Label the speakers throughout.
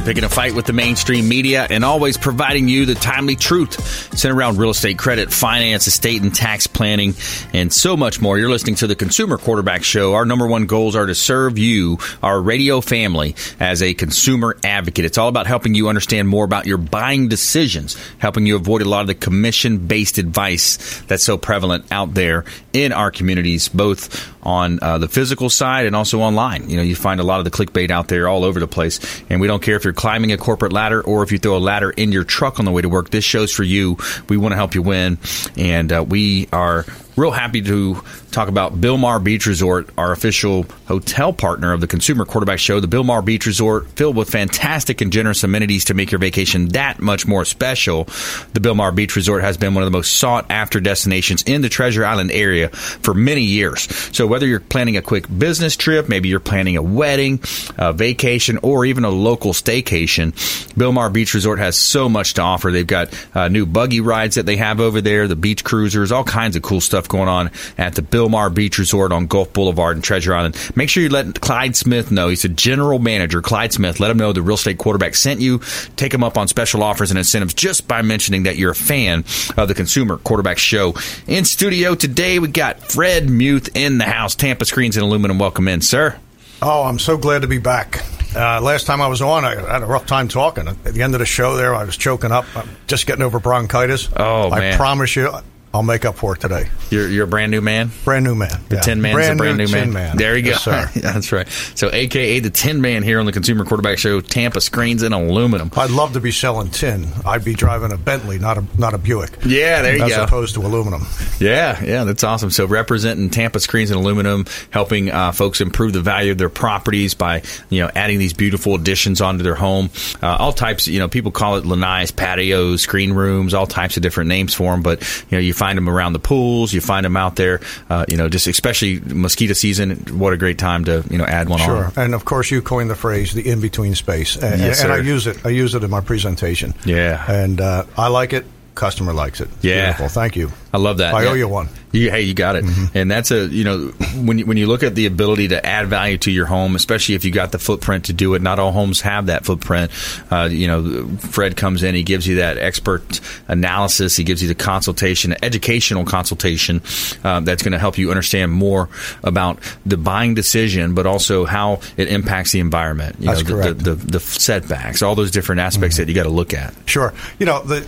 Speaker 1: picking a fight with the mainstream media and always providing you the timely truth centered around real estate credit, finance, estate and tax planning, and so much more. You're listening to the Consumer Quarterback Show. Our number one goals are to serve you, our radio family, as a consumer advocate. It's all about helping you understand more about your buying decisions, helping you avoid a lot of the commission based advice that's so prevalent out there in our communities, both on uh, the physical side and also online. You know, you find a lot of the clickbait out there all over the place, and we don't care if you're climbing a corporate ladder or if you throw a ladder in your truck on the way to work. This show's for you. We want to help you win, and uh, we are real happy to talk about Bilmar Beach Resort, our official hotel partner of the Consumer Quarterback Show. The Bilmar Beach Resort, filled with fantastic and generous amenities to make your vacation that much more special. The Bilmar Beach Resort has been one of the most sought after destinations in the Treasure Island area for many years. So, whether you're planning a quick business trip, maybe you're planning a wedding, a vacation, or even a local staycation, Bilmar Beach Resort has so much to offer. They've got uh, new buggy rides that they have over there, the beach cruisers, all kinds of cool stuff going on at the Bilmar Beach Resort on Gulf Boulevard and Treasure Island. Make sure you let Clyde Smith know. He's a general manager. Clyde Smith, let him know the real estate quarterback sent you. Take him up on special offers and incentives just by mentioning that you're a fan of the Consumer Quarterback Show. In studio today, we got Fred Muth in the house. Tampa Screens and Aluminum. Welcome in, sir.
Speaker 2: Oh, I'm so glad to be back. Uh, last time I was on, I had a rough time talking. At the end of the show, there, I was choking up. I'm just getting over bronchitis.
Speaker 1: Oh,
Speaker 2: I
Speaker 1: man.
Speaker 2: promise you, I'll make up for it today.
Speaker 1: You're, you're a brand new man.
Speaker 2: Brand new man.
Speaker 1: The
Speaker 2: Yeah.
Speaker 1: Tin Man's a brand new, man.
Speaker 2: Man.
Speaker 1: There you go.
Speaker 2: Yes, sir.
Speaker 1: That's right. So, AKA the Tin Man here on the Consumer Quarterback Show, Tampa Screens and Aluminum.
Speaker 2: I'd love to be selling tin. I'd be driving a Bentley, not a not a Buick.
Speaker 1: Yeah, there you
Speaker 2: as
Speaker 1: go.
Speaker 2: opposed to aluminum.
Speaker 1: Yeah, yeah, that's awesome. So representing Tampa Screens and Aluminum, helping uh, folks improve the value of their properties by you know adding these beautiful additions onto their home. Uh, all types, you know, people call it lanais, patios, screen rooms, all types of different names for them. But you know, you find them around the pools, you find them out there. Uh, you know, just especially mosquito season. What a great time to you know add one
Speaker 2: Sure.
Speaker 1: on.
Speaker 2: And of course, you coined the phrase "the in between space," and,
Speaker 1: Yes,
Speaker 2: and I use it. I use it in my presentation.
Speaker 1: Yeah.
Speaker 2: and uh, I like it. Customer likes it. It's
Speaker 1: Yeah.
Speaker 2: Beautiful. Thank you.
Speaker 1: I love that.
Speaker 2: I
Speaker 1: Yeah.
Speaker 2: owe you one.
Speaker 1: You, hey, you got it. And that's a you know when you, when you look at the ability to add value to your home, especially if you got the footprint to do it. Not all homes have that footprint. Uh, you know, Fred comes in, he gives you that expert analysis, he gives you the consultation, educational consultation uh, that's going to help you understand more about the buying decision, but also how it impacts the environment. You
Speaker 2: That's
Speaker 1: know, the,
Speaker 2: correct.
Speaker 1: The, the, the setbacks, all those different aspects that you got to look at.
Speaker 2: Sure. You know, the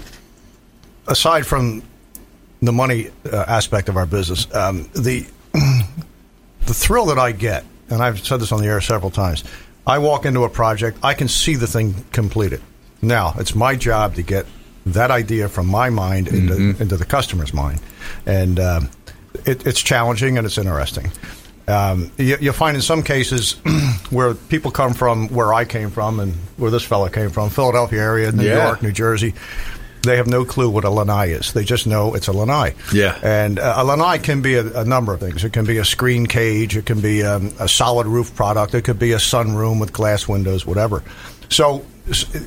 Speaker 2: aside from the money uh, aspect of our business, um, the the thrill that I get, and I've said this on the air several times, I walk into a project, I can see the thing completed. Now, it's my job to get that idea from my mind into, into the customer's mind, and um, it, it's challenging and it's interesting. Um, you, you'll find in some cases where people come from where I came from and where this fellow came from, Philadelphia area, New
Speaker 1: Yeah.
Speaker 2: York, New Jersey. They have no clue what a lanai is. They just know it's a lanai.
Speaker 1: Yeah.
Speaker 2: And uh, a lanai can be a, a number of things. It can be a screen cage. It can be um, a solid roof product. It could be a sunroom with glass windows, whatever. So,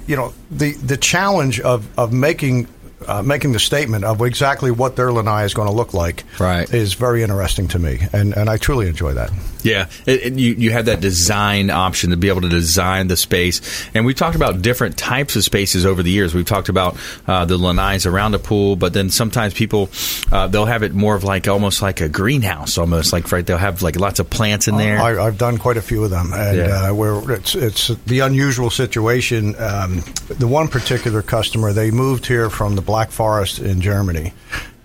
Speaker 2: you know, the the challenge of of making uh, making the statement of exactly what their lanai is going to look like
Speaker 1: Right.
Speaker 2: is very interesting to me, and and I truly enjoy that.
Speaker 1: Yeah, it, it- you you have that design option to be able to design the space, and we've talked about different types of spaces over the years. We've talked about uh, the lanais around a pool, but then sometimes people uh, they'll have it more of like almost like a greenhouse, almost like right. They'll have like lots of plants in there.
Speaker 2: I, I've done quite a few of them, and
Speaker 1: Yeah.
Speaker 2: uh, where it's it's the unusual situation. Um, the one particular customer, they moved here from the Black Forest in Germany,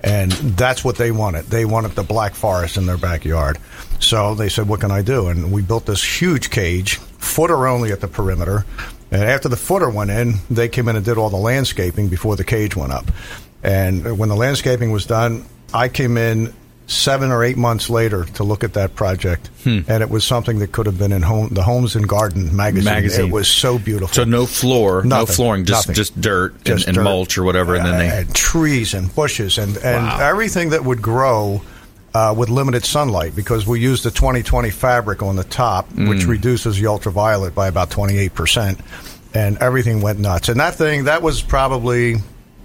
Speaker 2: and that's what they wanted. They wanted the Black Forest in their backyard. So they said, "What can I do?" And we built this huge cage, footer only at the perimeter. And after the footer went in, they came in and did all the landscaping before the cage went up. And when the landscaping was done, I came in seven or eight months later to look at that project,
Speaker 1: Hmm.
Speaker 2: and it was something that could have been in home the Homes and Garden magazine.
Speaker 1: Magazine.
Speaker 2: It was so beautiful.
Speaker 1: So no floor, no flooring, just
Speaker 2: Nothing.
Speaker 1: just dirt
Speaker 2: Just
Speaker 1: and, and
Speaker 2: dirt.
Speaker 1: mulch or whatever, and then they.
Speaker 2: and trees and bushes and, and
Speaker 1: Wow.
Speaker 2: everything that would grow uh, with limited sunlight because we use the 2020 fabric on the top, which
Speaker 1: Mm.
Speaker 2: reduces the ultraviolet by about 28%. And everything went nuts. And that thing, that was probably,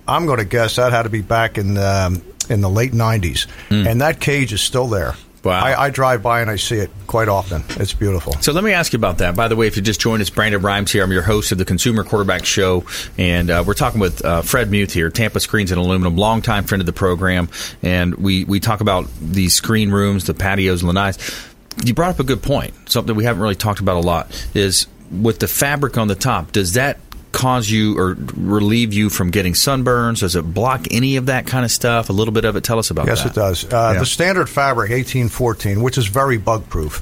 Speaker 2: I'm going to guess that had to be back in, um, in the late 90s. And that cage is still there.
Speaker 1: Mm. Wow.
Speaker 2: I, I drive by and I see it quite often. It's beautiful.
Speaker 1: So let me ask you about that. By the way, if you just joined us, Brandon Rhimes here. I'm your host of the Consumer Quarterback Show, and uh, we're talking with uh, Fred Muth here, Tampa Screens and Aluminum, longtime friend of the program, and we we talk about these screen rooms, the patios, lanais. You brought up a good point. Something we haven't really talked about a lot is with the fabric on the top. Does that cause you or relieve you from getting sunburns? Does it block any of that kind of stuff? A little bit of it. Tell us about
Speaker 2: Yes,
Speaker 1: that.
Speaker 2: Yes, it does. Uh,
Speaker 1: Yeah.
Speaker 2: The standard fabric, 1814, which is very bug proof,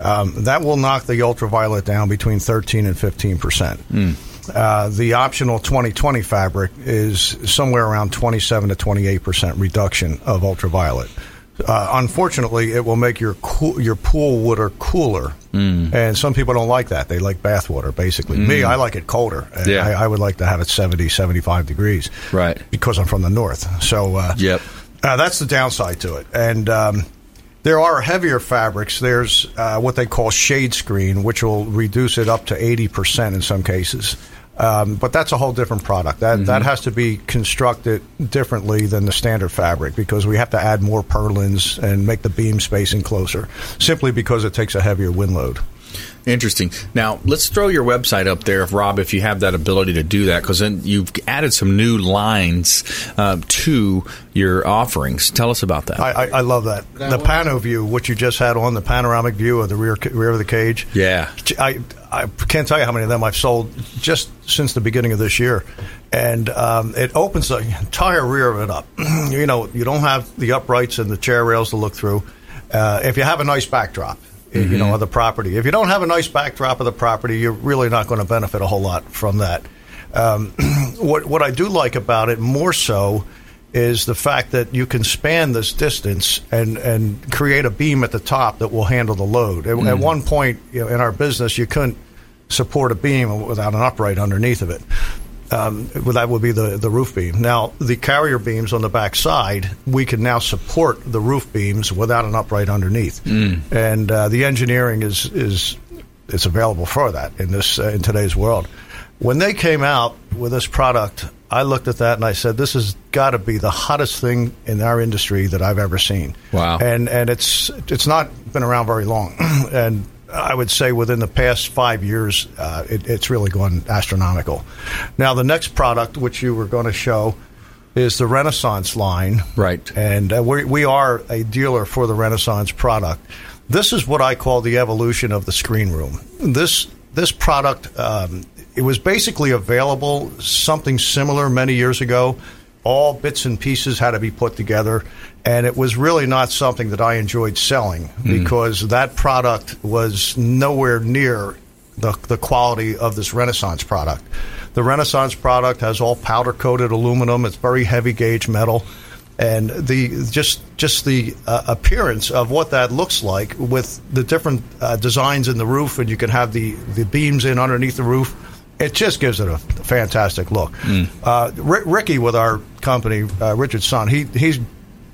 Speaker 2: um, that will knock the ultraviolet down between 13 and 15 percent.
Speaker 1: Hmm.
Speaker 2: Uh, the optional 2020 fabric is somewhere around 27 to 28 percent reduction of ultraviolet. Uh, unfortunately, it will make your cool, your pool water cooler,
Speaker 1: Hmm.
Speaker 2: and some people don't like that. They like bath water, basically. Me, I like it colder.
Speaker 1: Yeah.
Speaker 2: I, I would like to have it 70, 75 degrees,
Speaker 1: Right.
Speaker 2: Because I'm from the north. So, uh,
Speaker 1: Yep.
Speaker 2: uh, that's the downside to it. And um, there are heavier fabrics. There's uh, what they call shade screen, which will reduce it up to 80% in some cases. Um, but that's a whole different product. That that has to be constructed differently than the standard fabric because we have to add more purlins and make the beam spacing closer, simply because it takes a heavier wind load.
Speaker 1: Interesting. Now, let's throw your website up there, if Rob, if you have that ability to do that, because then you've added some new lines uh, to your offerings. Tell us about that.
Speaker 2: I, I, I love that. the pano view, what you just had on the panoramic view of the rear rear of the cage.
Speaker 1: Yeah.
Speaker 2: I I can't tell you how many of them I've sold just since the beginning of this year, and um, it opens the entire rear of it up. you know, you don't have the uprights and the chair rails to look through. Uh, if you have a nice backdrop, you know, of the property. If you don't have a nice backdrop of the property, you're really not going to benefit a whole lot from that. Um, what what I do like about it more so is the fact that you can span this distance and and create a beam at the top that will handle the load. At, at one point you know, in our business, you couldn't support a beam without an upright underneath of it. Um, well, that would be the, the roof beam. Now, the carrier beams on the back side, we can now support the roof beams without an upright underneath, and uh, the engineering is is is available for that in this uh, in today's world. When they came out with this product, I looked at that and I said, "This has got to be the hottest thing in our industry that I've ever seen."
Speaker 1: Wow.
Speaker 2: And and it's it's not been around very long, and I would say within the past five years, uh, it, it's really gone astronomical. Now, the next product which you were going to show is the Renaissance line,
Speaker 1: Right.
Speaker 2: And uh, we we are a dealer for the Renaissance product. This is what I call the evolution of the screen room. This this product um, it was basically available something similar many years ago. All bits and pieces had to be put together, and it was really not something that I enjoyed selling because that product was nowhere near the, the quality of this Renaissance product. The Renaissance product has all powder coated aluminum. It's very heavy gauge metal, and the just just the uh, appearance of what that looks like with the different uh, designs in the roof, and you can have the the beams in underneath the roof. It just gives it a fantastic look. Uh, Ri Ricky with our company, uh, Richard's son, he he's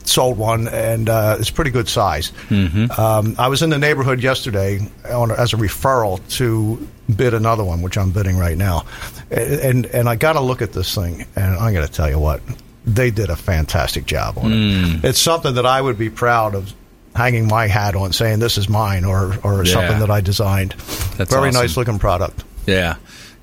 Speaker 2: sold one and uh, it's pretty good size. Um, I was in the neighborhood yesterday on, as a referral to bid another one, which I'm bidding right now, and and I got to look at this thing, and I'm going to tell you what they did a fantastic job on it. It's something that I would be proud of. Hanging my hat on, saying this is mine, or or
Speaker 1: Yeah.
Speaker 2: something that I designed.
Speaker 1: That's
Speaker 2: Very
Speaker 1: awesome.
Speaker 2: nice looking product.
Speaker 1: Yeah.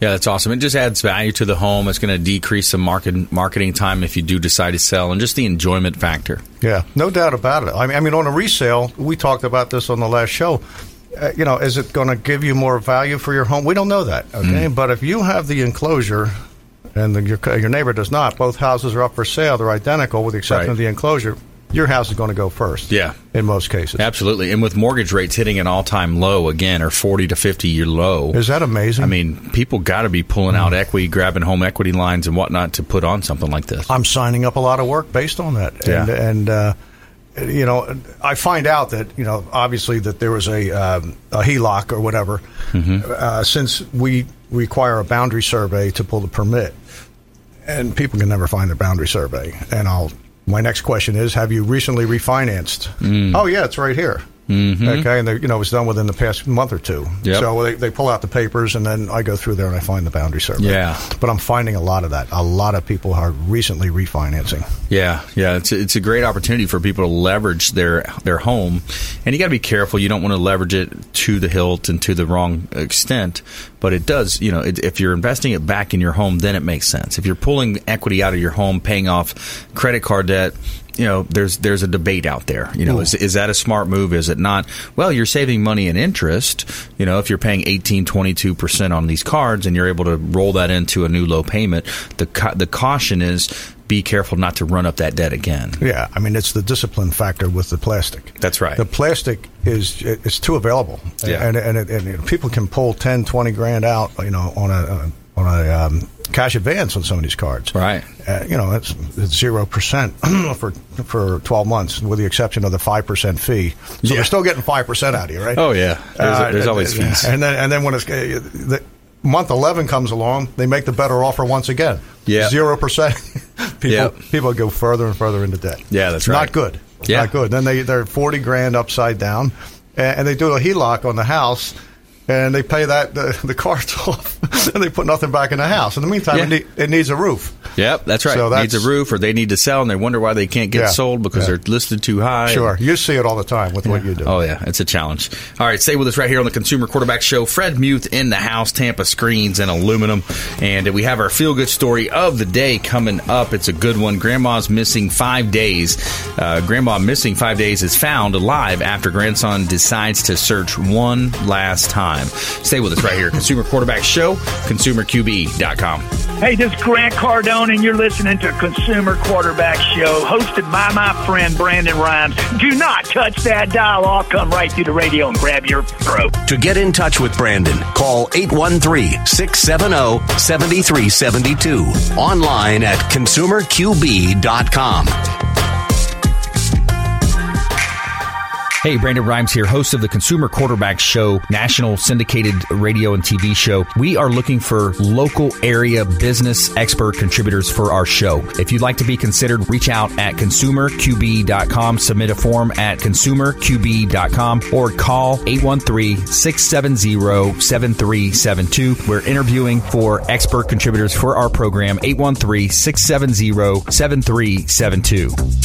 Speaker 1: Yeah, that's awesome. It just adds value to the home. It's going to decrease some market, marketing time if you do decide to sell, and just the enjoyment factor.
Speaker 2: Yeah, no doubt about it. I mean, I mean, on a resale, we talked about this on the last show. Uh, you know, is it going to give you more value for your home? We don't know that. Okay, but if you have the enclosure and the, your your neighbor does not, both houses are up for sale. They're identical with the exception
Speaker 1: Right.
Speaker 2: of the enclosure. Your house is going to go first.
Speaker 1: Yeah.
Speaker 2: in most cases.
Speaker 1: Absolutely. And with mortgage rates hitting an all time low again, or 40 to 50 year low.
Speaker 2: Is that amazing?
Speaker 1: I mean, people got to be pulling out equity, grabbing home equity lines and whatnot to put on something like this.
Speaker 2: I'm signing up a lot of work based on that.
Speaker 1: Yeah.
Speaker 2: And, and uh, you know, I find out that you know, obviously that there was a um, a HELOC or whatever. Mm-hmm. Uh, since we require a boundary survey to pull the permit, and people can never find the boundary survey. And I'll my next question is: Have you recently refinanced? Mm. Oh yeah, it's right here. Mm-hmm. Okay, and you know it was done within the past month or two. Yep. So they, they pull out the papers, and then I go through there and I find the boundary survey.
Speaker 1: Yeah,
Speaker 2: but I'm finding a lot of that. A lot of people are recently refinancing.
Speaker 1: Yeah, yeah, it's a, it's a great opportunity for people to leverage their their home, and you got to be careful. You don't want to leverage it to the hilt and to the wrong extent. But it does, you know, it, if you're investing it back in your home, then it makes sense. If you're pulling equity out of your home, paying off credit card debt, you know, there's there's a debate out there. You know, is, is that a smart move? Is it not? Well, you're saving money in interest. You know, if you're paying 18, 22 percent on these cards, and you're able to roll that into a new low payment, the the caution is be careful not to run up that debt again.
Speaker 2: Yeah, I mean it's the discipline factor with the plastic.
Speaker 1: That's right.
Speaker 2: The plastic is it's too available.
Speaker 1: Yeah.
Speaker 2: and and, and, and people can pull 10, 20 grand out, you know, on a on a um, cash advance on some of these cards.
Speaker 1: Right.
Speaker 2: Uh, you know, it's zero percent for for twelve months, with the exception of the five percent fee. So yeah. they're still getting five percent out of you, right?
Speaker 1: Oh yeah. There's, uh, there's always fees.
Speaker 2: And then and then when it's uh, the, month eleven comes along, they make the better offer once again.
Speaker 1: Yeah.
Speaker 2: Zero percent. People
Speaker 1: yep.
Speaker 2: people go further and further into debt.
Speaker 1: Yeah, that's right.
Speaker 2: Not good.
Speaker 1: Yeah.
Speaker 2: Not good. Then they they're forty grand upside down, and they do a HELOC on the house and they pay that the, the cards off, and they put nothing back in the house. In the meantime, yeah. it, need, it, needs a roof.
Speaker 1: Yep, that's right. So it needs a roof, or they need to sell, and they wonder why they can't get yeah. sold because yeah. they're listed too high.
Speaker 2: Sure, you see it all the time with what you do.
Speaker 1: Oh yeah, it's a challenge. All right, stay with us right here on the Consumer Quarterback Show. Fred Muth in the house, Tampa screens and aluminum, and we have our feel good story of the day coming up. It's a good one. Grandma's missing five days. Uh, Grandma missing five days is found alive after grandson decides to search one last time. Stay with us right here. Consumer Quarterback Show, consumerqb.com.
Speaker 3: Hey, this is Grant Cardone, and you're listening to Consumer Quarterback Show, hosted by my friend Brandon Rhimes. Do not touch that dial. I'll come right through the radio and grab your throat.
Speaker 4: To get in touch with Brandon, call 813 670 7372. Online at consumerqb.com.
Speaker 1: Hey, Brandon Rhimes here, host of the Consumer Quarterback Show, national syndicated radio and TV show. We are looking for local area business expert contributors for our show. If you'd like to be considered, reach out at consumerqb.com, submit a form at consumerqb.com, or call 813-670-7372. We're interviewing for expert contributors for our program, 813-670-7372.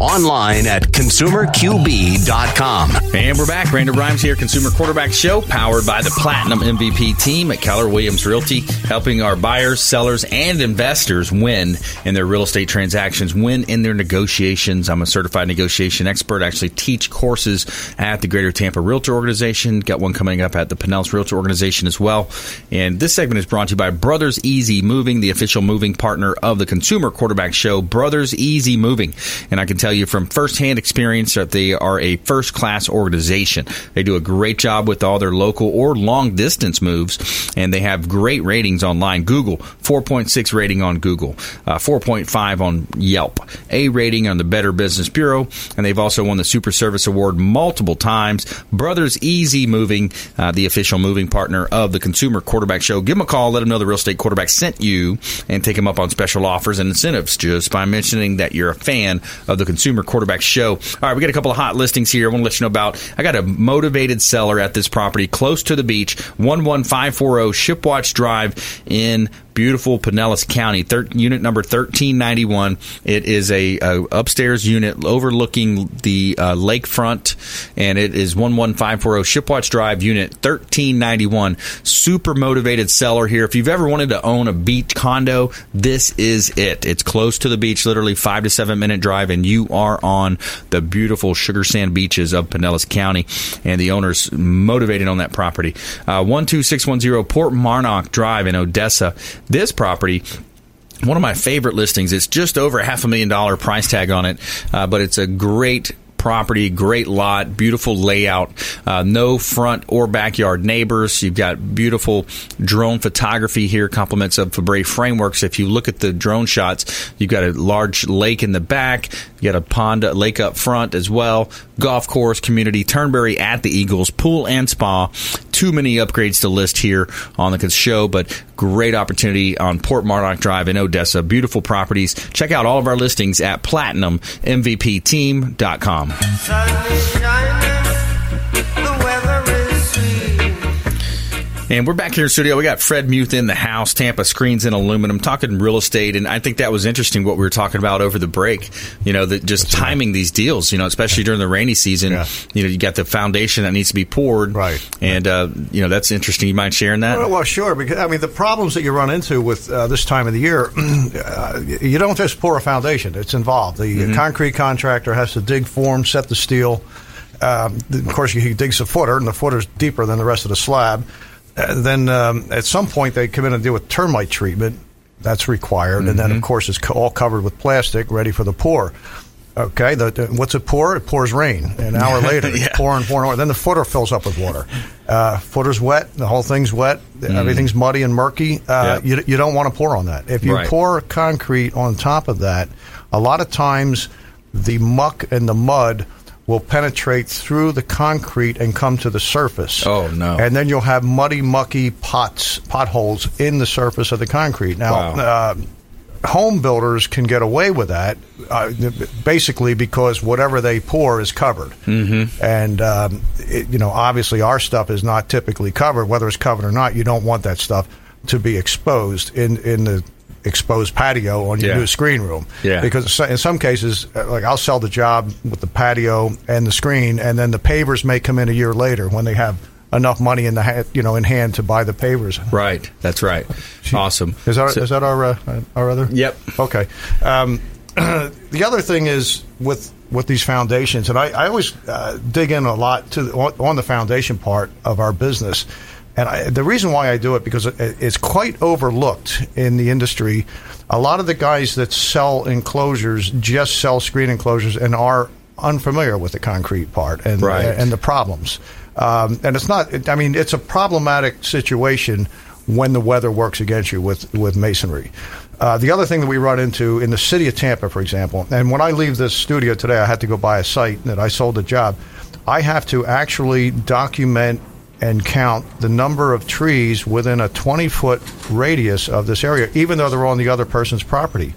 Speaker 4: online at consumerqb.com.
Speaker 1: And we're back. Brandon Rhimes here, Consumer Quarterback Show, powered by the Platinum MVP team at Keller Williams Realty, helping our buyers, sellers, and investors win in their real estate transactions, win in their negotiations. I'm a certified negotiation expert. I actually teach courses at the Greater Tampa Realtor Organization. Got one coming up at the Pinellas Realtor Organization as well. And this segment is brought to you by Brothers Easy Moving, the official moving partner of the Consumer Quarterback Show, Brothers Easy Moving. And I can tell tell you from firsthand experience that they are a first class organization. They do a great job with all their local or long distance moves, and they have great ratings online. Google, 4.6 rating on Google, uh, 4.5 on Yelp, A rating on the Better Business Bureau, and they've also won the Super Service Award multiple times. Brothers Easy Moving, uh, the official moving partner of the Consumer Quarterback Show. Give them a call, let them know the real estate quarterback sent you, and take them up on special offers and incentives just by mentioning that you're a fan of the Consumer Quarterback Show. All right, we got a couple of hot listings here. I want to let you know about. I got a motivated seller at this property close to the beach, 11540 Shipwatch Drive in beautiful Pinellas County, thir- unit number 1391. It is a, a upstairs unit overlooking the uh, lakefront, and it is 11540 Shipwatch Drive, unit 1391. Super motivated seller here. If you've ever wanted to own a beach condo, this is it. It's close to the beach, literally five to seven minute drive, and you are on the beautiful sugar sand beaches of Pinellas County, and the owner's motivated on that property. Uh, 12610 Port Marnock Drive in Odessa. This property one of my favorite listings. It's just over a half a million dollar price tag on it, uh, but it's a great property, great lot, beautiful layout, uh, no front or backyard neighbors. You've got beautiful drone photography here, complements of Fabre frameworks. If you look at the drone shots, you've got a large lake in the back, you got a pond, a lake up front as well, golf course, community, Turnberry at the Eagles, pool and spa. Too many upgrades to list here on the show, but great opportunity on Port Marnock Drive in Odessa. Beautiful properties. Check out all of our listings at platinummvpteam.com.
Speaker 5: Sun is shining, the weather is sweet.
Speaker 1: And we're back here in studio. We got Fred Muth in the house, Tampa Screens and Aluminum, talking real estate. And I think that was interesting what we were talking about over the break. You know, that just timing these deals, you know, especially during the rainy season.
Speaker 2: Yeah.
Speaker 1: You know, you got the foundation that needs to be poured.
Speaker 2: Right.
Speaker 1: And, uh, you know, that's interesting. You mind sharing that?
Speaker 2: Well, well, sure. Because I mean, the problems that you run into with uh, this time of the year, uh, you don't just pour a foundation; it's involved. The concrete contractor has to dig form, set the steel. Um, of course, he digs a footer, and the footer's deeper than the rest of the slab. Uh, then, um, at some point, they come in and do a termite treatment. That's required, and then, of course, it's co- all covered with plastic, ready for the pour. Okay, the, the- what's it pour? It pours rain. An hour later, it's
Speaker 1: Yeah.
Speaker 2: pouring, pouring, pouring. Then the footer fills up with water. Uh, footer's wet. The whole thing's wet. Everything's muddy and murky. Uh,
Speaker 1: Yep.
Speaker 2: you, you don't want to pour on that. If you
Speaker 1: Right.
Speaker 2: pour concrete on top of that, a lot of times the muck and the mud will penetrate through the concrete and come to the surface.
Speaker 1: Oh, no.
Speaker 2: And then you'll have muddy, mucky pots, potholes in the surface of the concrete. Now,
Speaker 1: Wow.
Speaker 2: uh, home builders can get away with that, uh, basically because whatever they pour is covered. Mm-hmm. And um, it, you know, obviously, our stuff is not typically covered. Whether it's covered or not, you don't want that stuff to be exposed in in the exposed patio on your
Speaker 1: Yeah.
Speaker 2: new screen room.
Speaker 1: Yeah.
Speaker 2: Because in some cases, uh, like I'll sell the job with the patio and the screen, and then the pavers may come in a year later when they have enough money in the ha- you know in hand to buy the pavers.
Speaker 1: Right. That's right. Awesome.
Speaker 2: Is that
Speaker 1: So-
Speaker 2: is that our uh, our other?
Speaker 1: Yep.
Speaker 2: Okay. Um, the other thing is with with these foundations, and I, I always uh, dig in a lot to the, on, on the foundation part of our business. And I, the reason why I do it because it, it's quite overlooked in the industry. A lot of the guys that sell enclosures just sell screen enclosures and are unfamiliar with the concrete part and
Speaker 1: Right.
Speaker 2: and the problems. Um, and it's not. I mean, it's a problematic situation when the weather works against you with with masonry. Uh, the other thing that we run into in the city of Tampa, for example, and when I leave this studio today, I had to go buy a site that I sold a job. I have to actually document and count the number of trees within a 20 foot radius of this area, even though they're on the other person's property.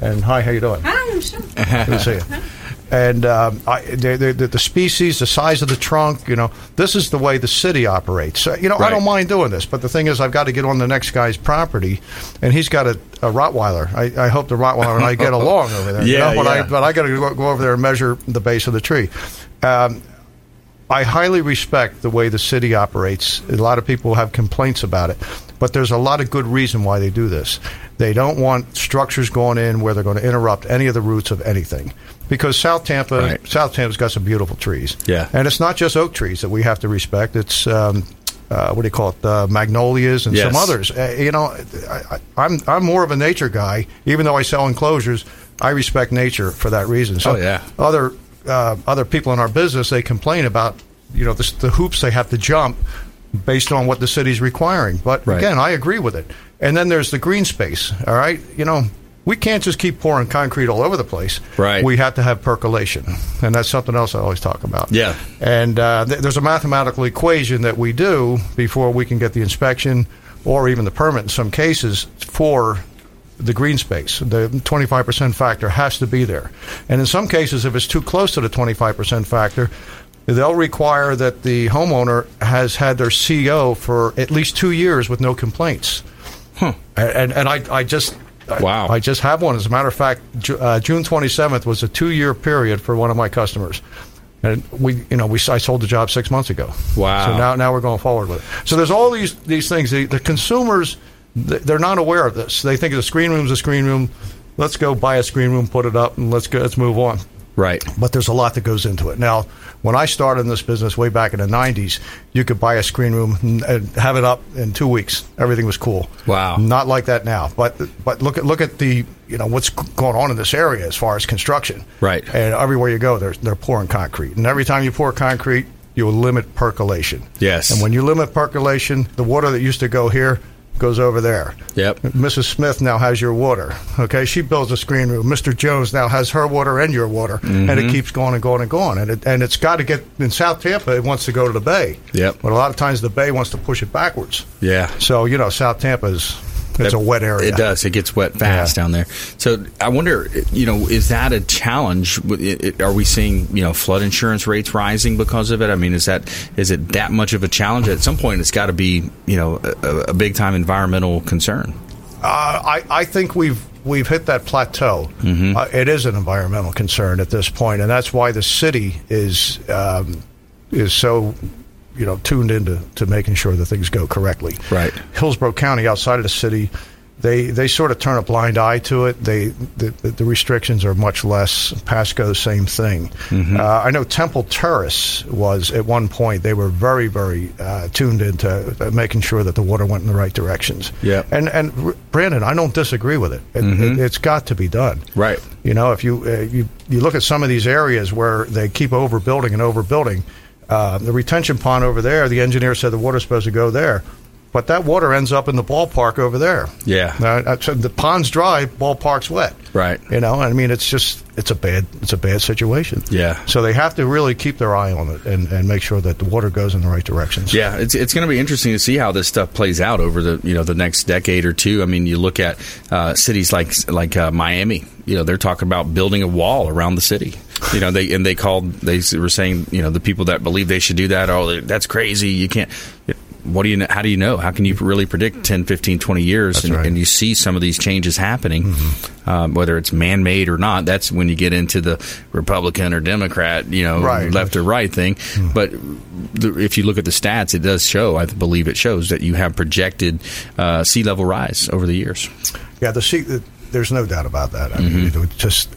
Speaker 2: And hi, how you doing?
Speaker 6: I'm sure.
Speaker 2: Good to see you. And um, I, the, the, the- the species, the size of the trunk, you know, this is the way the city operates. So, you know, I don't mind doing this, but the thing is, I've got to get on the next guy's property, and he's got a, a Rottweiler. I, I hope the Rottweiler and I get along over there. you
Speaker 1: Yeah,
Speaker 2: know, but I
Speaker 1: yeah.
Speaker 2: but I got to go, go over there and measure the base of the tree. Um, I highly respect the way the city operates. A lot of people have complaints about it, but there's a lot of good reason why they do this. They don't want structures going in where they're going to interrupt any of the roots of anything. Because South Tampa,
Speaker 1: Right.
Speaker 2: South Tampa's got some beautiful trees.
Speaker 1: Yeah.
Speaker 2: and it's not just oak trees that we have to respect. It's um, uh, what do you call it? Uh, magnolias and some others. Uh, you know, I, I, I'm I'm more of a nature guy. Even though I sell enclosures, I respect nature for that reason. So
Speaker 1: Oh, yeah.
Speaker 2: other uh, other people in our business they complain about you know the, the hoops they have to jump based on what the city's requiring. But
Speaker 1: Right.
Speaker 2: again, I agree with it. And then there's the green space. All right, you know. We can't just keep pouring concrete all over the place.
Speaker 1: Right.
Speaker 2: We have to have percolation, and that's something else I always talk about.
Speaker 1: Yeah.
Speaker 2: And uh, th- there's a mathematical equation that we do before we can get the inspection or even the permit in some cases for the green space. The 25% factor has to be there. And in some cases, if it's too close to the 25% factor, they'll require that the homeowner has had their CO for at least two years with no complaints. And, and, and I, I just.
Speaker 1: Wow.
Speaker 2: I, just have one. As a matter of fact, uh, June 27th was a two-year period for one of my customers, and we, you know, we I sold the job six months ago.
Speaker 1: Wow.
Speaker 2: So now, now we're going forward with it. So there's all these these things. The, the consumers, they're not aware of this. They think the screen room's a screen room. Let's go buy a screen room, put it up, and let's go. Let's move on
Speaker 1: Right.
Speaker 2: but there's a lot that goes into it. Now, when I started in this business way back in the 90s, you could buy a screen room and and have it up in two weeks. Everything was cool.
Speaker 1: Wow.
Speaker 2: Not like that now. But but look at look at the you know what's going on in this area as far as construction.
Speaker 1: Right.
Speaker 2: And everywhere you go, they're they're pouring concrete, and every time you pour concrete, you limit percolation.
Speaker 1: Yes.
Speaker 2: And when you limit percolation, the water that used to go here goes over there.
Speaker 1: Yep.
Speaker 2: Mrs. Smith now has your water. Okay, she builds a screen room. Mr. Jones now has her water and your water, and
Speaker 1: Mm-hmm.
Speaker 2: it keeps going and going and going. And it, and it's got to get in South Tampa. It wants to go to the Bay.
Speaker 1: Yep.
Speaker 2: But a lot of times the Bay wants to push it backwards.
Speaker 1: Yeah.
Speaker 2: So you know, South Tampa is it's a wet area.
Speaker 1: It does. It gets wet fast
Speaker 2: Yeah.
Speaker 1: down there. So I wonder, you know, is that a challenge? With it- it- Are we seeing, you know, flood insurance rates rising because of it? I mean, is that is it that much of a challenge? At some point, it's got to be, you know, a, a big time environmental concern.
Speaker 2: Uh, I, I think we've we've hit that plateau. Uh, it is an environmental concern at this point, and that's why the city is um, is so you know tuned into to making sure that things go correctly.
Speaker 1: Right.
Speaker 2: Hillsborough County, outside of the city, they they sort of turn a blind eye to it. They the, the, restrictions are much less. Pasco, same thing. Uh, I know Temple Terrace was at one point. They were very very uh, tuned into uh, making sure that the water went in the right directions.
Speaker 1: Yep.
Speaker 2: And and Brandon, I don't disagree with it. It, it. It's got to be done.
Speaker 1: Right.
Speaker 2: You know, if you uh, you you look at some of these areas where they keep overbuilding and overbuilding, uh, the retention pond over there, the engineer said the water's supposed to go there, but that water ends up in the ballpark over there.
Speaker 1: Yeah.
Speaker 2: Uh, I said the pond's dry, ballpark's wet.
Speaker 1: Right.
Speaker 2: You know, I mean, it's just it's a bad it's a bad situation.
Speaker 1: Yeah.
Speaker 2: So they have to really keep their eye on it and, and make sure that the water goes in the right directions.
Speaker 1: Yeah, it's it's going to be interesting to see how this stuff plays out over the you know the next decade or two. I mean, you look at uh, cities like like uh, Miami. You know, they're talking about building a wall around the city. You know, they and they called they were saying you know the people that believe they should do that. Oh, that's crazy. You can't. What do you? How do you know? How can you really predict 10, 15, 20 years and,
Speaker 2: right.
Speaker 1: and you see some of these changes happening, um, whether it's man made or not? That's when you get into the Republican or Democrat, you know,
Speaker 2: Right.
Speaker 1: left or right thing. But the, if you look at the stats, it does show. I believe it shows that you have projected uh, sea level rise over the years.
Speaker 2: Yeah, the sea, there's no doubt about that. I
Speaker 1: Mm-hmm.
Speaker 2: mean, it just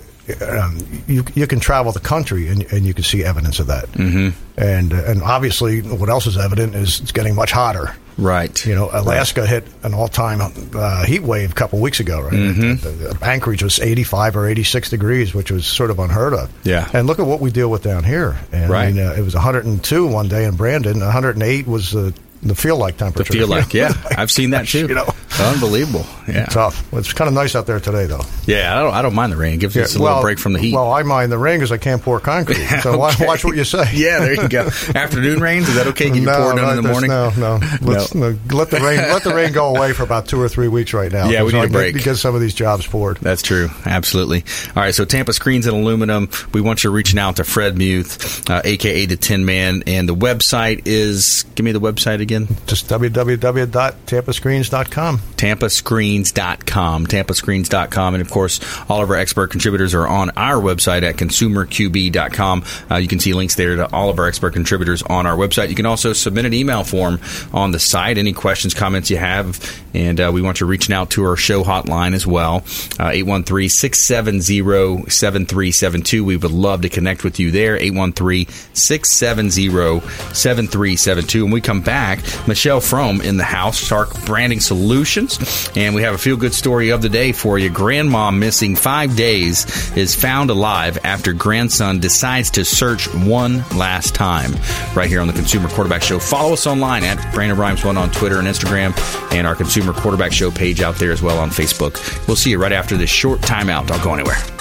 Speaker 2: um, you you can travel the country and and you can see evidence of that. Mm-hmm. And uh, and obviously, what else is evident is it's getting much hotter.
Speaker 1: Right.
Speaker 2: You know, Alaska hit an all-time uh, heat wave a couple weeks ago. Right,
Speaker 1: Mm-hmm.
Speaker 2: The- the Anchorage was 85 or 86 degrees, which was sort of unheard of.
Speaker 1: Yeah.
Speaker 2: and look at what we deal with down here. And,
Speaker 1: Right.
Speaker 2: I mean, uh, it was 102 one day in Brandon. 108 was the the feel like temperature.
Speaker 1: feel like, yeah, I've seen that too.
Speaker 2: You know.
Speaker 1: Unbelievable. Yeah.
Speaker 2: tough. It's kind of nice out there today, though.
Speaker 1: Yeah, I don't, I don't mind the rain. It gives us a little break from the heat.
Speaker 2: Well, I mind the rain because I can't pour concrete. So watch,
Speaker 1: Okay.
Speaker 2: watch what you say.
Speaker 1: yeah, there you go. Afternoon rains, is that okay? Can you
Speaker 2: no,
Speaker 1: pour it in the morning?
Speaker 2: No, no. Let's, no. Let the rain let the rain go away for about two or three weeks right now.
Speaker 1: Yeah, we
Speaker 2: So
Speaker 1: need
Speaker 2: I
Speaker 1: a break.
Speaker 2: to get some of these jobs poured.
Speaker 1: That's true. Absolutely. All right. So Tampa Screens and Aluminum. We want you reaching out to Fred Muth, uh, aka the Tin Man, and the website is. Give me the website again.
Speaker 2: Just www.tampascreens.com.
Speaker 1: tampascreens.com, tampascreens.com. And of course, all of our expert contributors are on our website at consumerqb.com. Uh, you can see links there to all of our expert contributors on our website. You can also submit an email form on the site, any questions, comments you have. And uh, we want you reaching out to our show hotline as well, uh, 813 670 7372. We would love to connect with you there, 813 670 7372. And we come back, Michelle Frome in the house, Shark Branding Solutions. And we have a feel good story of the day for you. Grandma missing five days is found alive after grandson decides to search one last time. Right here on the Consumer Quarterback Show. Follow us online at Brandon Rhimes One on Twitter and Instagram, and our Consumer Quarterback Show page out there as well on Facebook. We'll see you right after this short timeout. Don't go anywhere.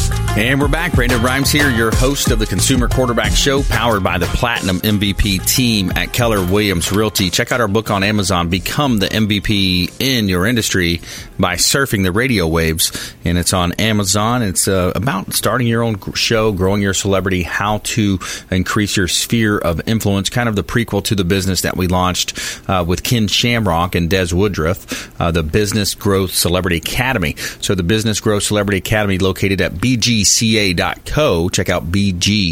Speaker 1: And we're back. Brandon Rhimes here, your host of the Consumer Quarterback Show, powered by the Platinum MVP team at Keller Williams Realty. Check out our book on Amazon, Become the MVP in Your Industry by Surfing the Radio Waves. And it's on Amazon. It's uh, about starting your own show, growing your celebrity, how to increase your sphere of influence, kind of the prequel to the business that we launched uh, with Ken Shamrock and Des Woodruff, uh, the Business Growth Celebrity Academy. So the Business Growth Celebrity Academy located at BG bgca.co. Check out bgca.co.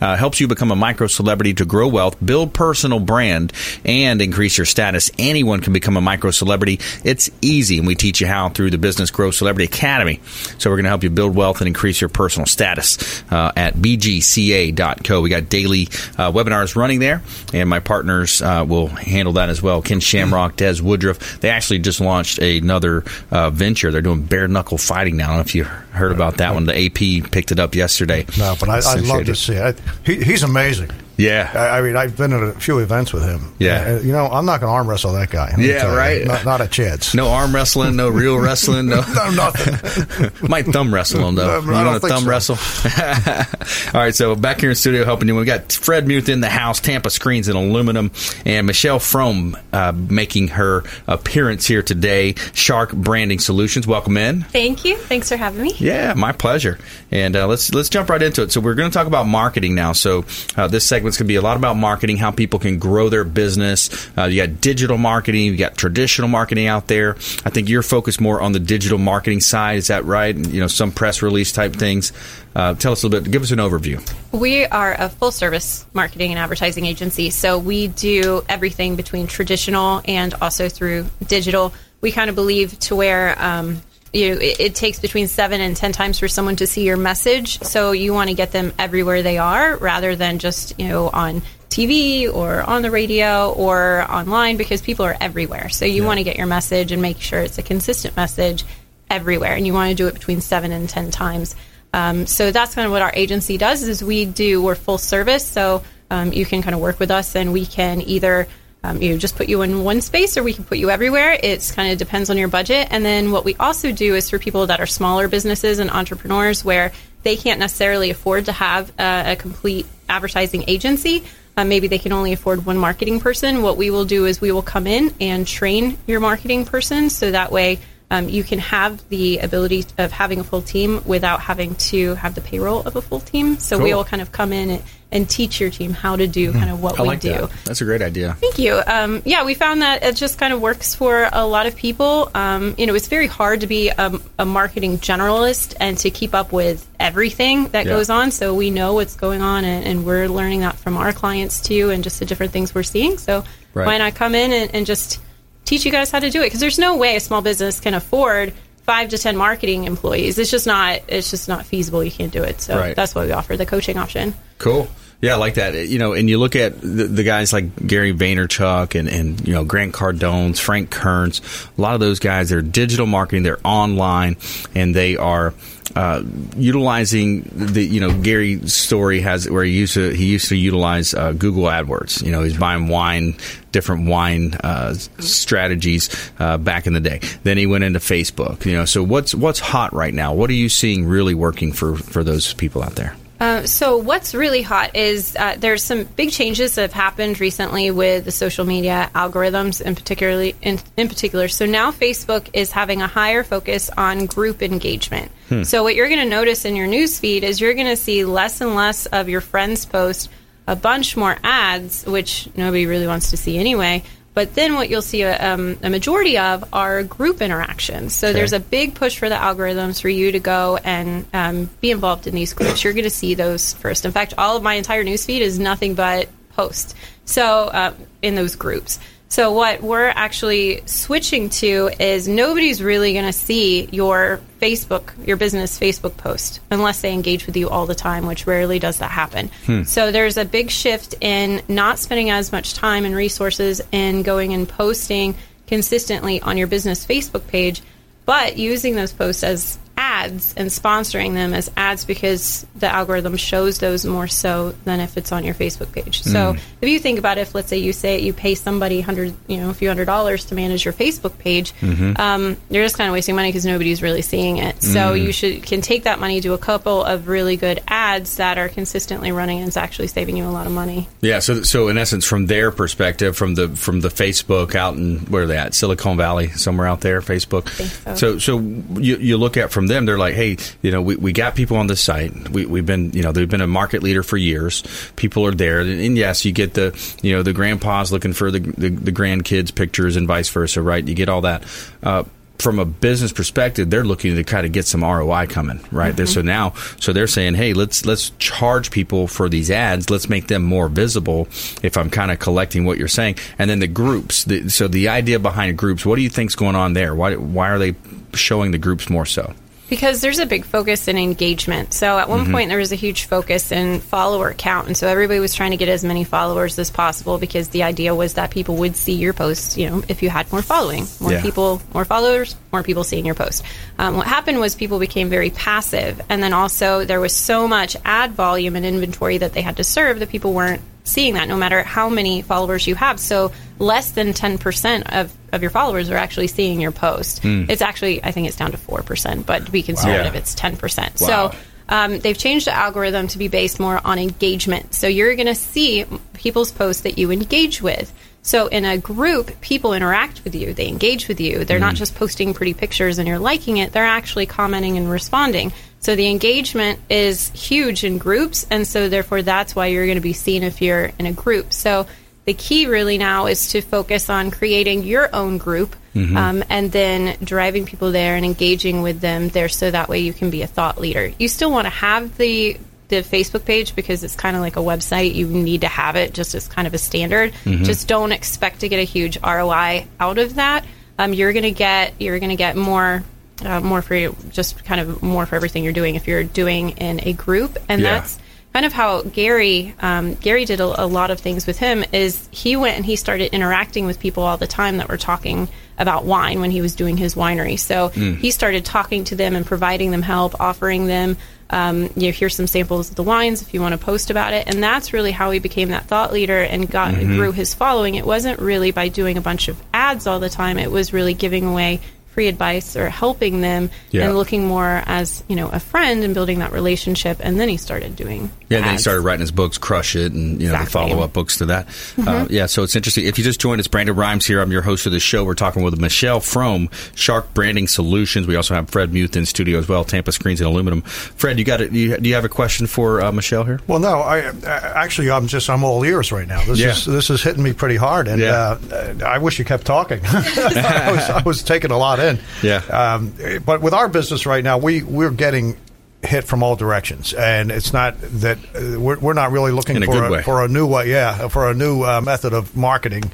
Speaker 1: Uh, helps you become a micro celebrity to grow wealth, build personal brand, and increase your status. Anyone can become a micro celebrity. It's easy, and we teach you how through the Business Growth Celebrity Academy. So we're going to help you build wealth and increase your personal status uh, at bgca.co. We got daily uh, webinars running there, and my partners uh, will handle that as well. Ken Shamrock, Des Woodruff. They actually just launched another uh, venture. They're doing bare knuckle fighting now. I don't know if you heard about that one. The AP picked it up yesterday.
Speaker 2: No, but I, I'd love to see it. He, he's amazing.
Speaker 1: Yeah.
Speaker 2: I, I mean, I've been at a few events with him.
Speaker 1: Yeah.
Speaker 2: Uh, you know, I'm not going to arm wrestle that guy. Let me
Speaker 1: Yeah, right.
Speaker 2: Not, not a chance.
Speaker 1: No arm wrestling, no real wrestling, no.
Speaker 2: No, nothing.
Speaker 1: Might thumb wrestle him though.
Speaker 2: No,
Speaker 1: you want to thumb
Speaker 2: think
Speaker 1: wrestle? All right, so back here in studio helping you. We got Fred Muth in the house, Tampa Screens and Aluminum, and Michelle Frome uh, making her appearance here today. Shark Branding Solutions, welcome in.
Speaker 7: Thank you. Thanks for having me.
Speaker 1: Yeah, my pleasure. And uh, let's let's jump right into it. So we're going to talk about marketing now. So uh, this segment's going to be a lot about marketing, how people can grow their business. Uh, you got digital marketing, you got traditional marketing out there. I think you're focused more on the digital marketing side. Is that right? You know, some press release type things. Uh, tell us a little bit. Give us an overview.
Speaker 7: We are a full service marketing and advertising agency. So we do everything between traditional and also through digital. We kind of believe to where um, you know, it, it takes between seven and ten times for someone to see your message. So you want to get them everywhere they are rather than just, you know, on TV or on the radio or online because people are everywhere. So you want to get your message and make sure it's a consistent message everywhere. And you want to do it between seven and ten times. Um, so that's kind of what our agency does is we do we're full service so um, you can kind of work with us and we can either um, you just put you in one space or we can put you everywhere. It's kind of depends on your budget. And then what we also do is for people that are smaller businesses and entrepreneurs where they can't necessarily afford to have a, a complete advertising agency uh, maybe they can only afford one marketing person. What we will do is we will come in and train your marketing person so that way um, you can have the ability of having a full team without having to have the payroll of a full team. So we
Speaker 1: Cool.
Speaker 7: will kind of come in and, and teach your team how to do kind of what
Speaker 1: I
Speaker 7: we
Speaker 1: like
Speaker 7: do.
Speaker 1: that. That's a great idea.
Speaker 7: Thank you. Um, yeah, we found that it just kind of works for a lot of people. Um, you know, it's very hard to be a, a marketing generalist and to keep up with everything that
Speaker 1: Yeah.
Speaker 7: goes on. So we know what's going on, and, and we're learning that from our clients too, and just the different things we're seeing. So
Speaker 1: Right.
Speaker 7: why not come in and, and just teach you guys how to do it? Because there's no way a small business can afford five to ten marketing employees. It's just not. It's just not feasible. You can't do it. So
Speaker 1: Right.
Speaker 7: that's why we offer the coaching option.
Speaker 1: Cool. Yeah, I like that. You know, and you look at the, the guys like Gary Vaynerchuk and, and, you know, Grant Cardone's, Frank Kern's. A lot of those guys, they're digital marketing, they're online, and they are uh, utilizing the, you know, Gary's story has where he used to, he used to utilize uh, Google AdWords. You know, he's buying wine, different wine uh, strategies uh, back in the day. Then he went into Facebook. You know, so what's what's hot right now? What are you seeing really working for for those people out there?
Speaker 7: Uh, so what's really hot is uh, there's some big changes that have happened recently with the social media algorithms, in particularly in, in particular. So now Facebook is having a higher focus on group engagement. So what you're going to notice in your news feed is you're going to see less and less of your friends post a bunch more ads, which nobody really wants to see anyway. But then what you'll see a, um, a majority of are group interactions. So there's a big push for the algorithms for you to go and um, be involved in these groups. You're going to see those first. In fact, all of my entire newsfeed is nothing but posts. So uh, in those groups. So what we're actually switching to is nobody's really going to see your Facebook, your business Facebook post, unless they engage with you all the time, which rarely does that happen. Hmm. So there's a big shift in not spending as much time and resources in going and posting consistently on your business Facebook page, but using those posts as ads and sponsoring them as ads because the algorithm shows those more so than if it's on your Facebook page. So hmm. if you think about it, if let's say you say you pay somebody hundred, you know, a few hundred dollars to manage your Facebook page, mm-hmm. um, you're just kind of wasting money because nobody's really seeing it. So hmm. you should can take that money, do a couple of really good ads that are consistently running, and it's actually saving you a lot of money.
Speaker 1: Yeah, so so in essence, from their perspective, from the from the Facebook out in where are they at Silicon Valley, somewhere out there, Facebook. So
Speaker 7: so.
Speaker 1: so you, you look at from them, they're like, hey, you know, we, we got people on this site. We, we've been, you know, they've been a market leader for years. People are there, and, yes, you get the, you know, the grandpas looking for the the, the grandkids pictures and vice versa, right? You get all that. Uh, from a business perspective, they're looking to kind of get some ROI coming, right? There, so now, so they're saying, hey, let's let's charge people for these ads. Let's make them more visible. If I'm kind of collecting what you're saying, and then the groups. The, so the idea behind groups, what do you think's going on there? Why why are they showing the groups more so?
Speaker 7: Because there's a big focus in engagement. So at one point there was a huge focus in follower count, and so everybody was trying to get as many followers as possible because the idea was that people would see your posts. You know, if you had more following, more
Speaker 1: Yeah.
Speaker 7: people, more followers, more people seeing your post. Um, what happened was people became very passive, and then also there was so much ad volume and inventory that they had to serve that people weren't seeing that no matter how many followers you have. So less than 10% of, of your followers are actually seeing your post. It's actually, I think it's down to 4%, but to be conservative,
Speaker 1: Yeah.
Speaker 7: it's 10%.
Speaker 1: Wow.
Speaker 7: So um, they've changed the algorithm to be based more on engagement. So you're going to see people's posts that you engage with. So in a group, people interact with you. They engage with you. They're not just posting pretty pictures and you're liking it. They're actually commenting and responding. So the engagement is huge in groups, and so therefore that's why you're going to be seen if you're in a group. So the key really now is to focus on creating your own group um, and then driving people there and engaging with them there so that way you can be a thought leader. You still want to have the the Facebook page because it's kind of like a website. You need to have it just as kind of a standard. Just don't expect to get a huge ROI out of that. Um, you're going to get you're going to get more uh, more for you, just kind of more for everything you're doing if you're doing in a group, and
Speaker 1: Yeah.
Speaker 7: that's kind of how Gary um, Gary did a, a lot of things with him. Is he went and he started interacting with people all the time that were talking about wine when he was doing his winery. So he started talking to them and providing them help, offering them. Um, you know, here's some samples of the wines if you want to post about it, and that's really how he became that thought leader and got grew his following. It wasn't really by doing a bunch of ads all the time; it was really giving away free advice or helping them
Speaker 1: Yeah.
Speaker 7: and looking more as you know a friend and building that relationship. And then he started doing
Speaker 1: Yeah, and then he started writing his books, Crush It, and you know
Speaker 7: Exactly. Mm-hmm.
Speaker 1: the follow up books to that. Uh, yeah, so it's interesting. If you just joined us, Brandon Rhimes here. I'm your host of the show. We're talking with Michelle from Shark Branding Solutions. We also have Fred Muth in studio as well, Tampa Screens and Aluminum. Fred, you got it? You, do you have a question for uh, Michelle here?
Speaker 2: Well, no, I uh, actually I'm just I'm all ears right now. This
Speaker 1: Yeah.
Speaker 2: is this is hitting me pretty hard, and
Speaker 1: Yeah.
Speaker 2: uh, I wish you kept talking. I, was, I was taking a lot in.
Speaker 1: Yeah.
Speaker 2: Um, but with our business right now, we we're getting hit from all directions, and it's not that uh, we're, we're not really looking
Speaker 1: a
Speaker 2: for a, for a new way, yeah, for a new uh, method of marketing.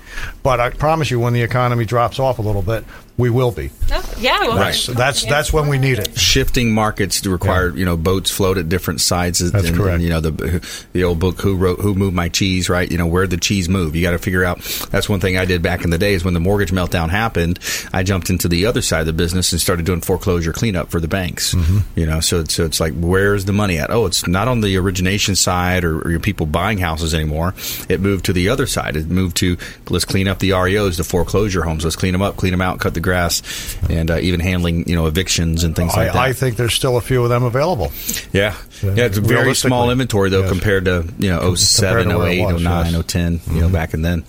Speaker 2: But I promise you, when the economy drops off a little bit, we will be.
Speaker 7: Oh, yeah, well,
Speaker 1: Right.
Speaker 2: So that's that's when we need it.
Speaker 1: Shifting markets to require you know boats float at different sizes.
Speaker 2: That's
Speaker 1: and,
Speaker 2: correct.
Speaker 1: and, you know the the old book who wrote who moved my cheese right. You know where the cheese move. You got to figure out. That's one thing I did back in the days when the mortgage meltdown happened. I jumped into the other side of the business and started doing foreclosure cleanup for the banks.
Speaker 2: Mm-hmm.
Speaker 1: You know so it's, so it's like where's the money at? Oh, it's not on the origination side or, or your people buying houses anymore. It moved to the other side. It moved to let's clean up the REOs, the foreclosure homes. Let's clean them up, clean them out, cut the grass, and uh, even handling you know evictions and things like that.
Speaker 2: I, I think there's still a few of them available.
Speaker 1: Yeah. Yeah, it's a very small inventory though
Speaker 2: yes.
Speaker 1: compared to, you know, 07,
Speaker 2: Compared to where it
Speaker 1: 08,
Speaker 2: was,
Speaker 1: 09,
Speaker 2: yes.
Speaker 1: 010, you know, back and then.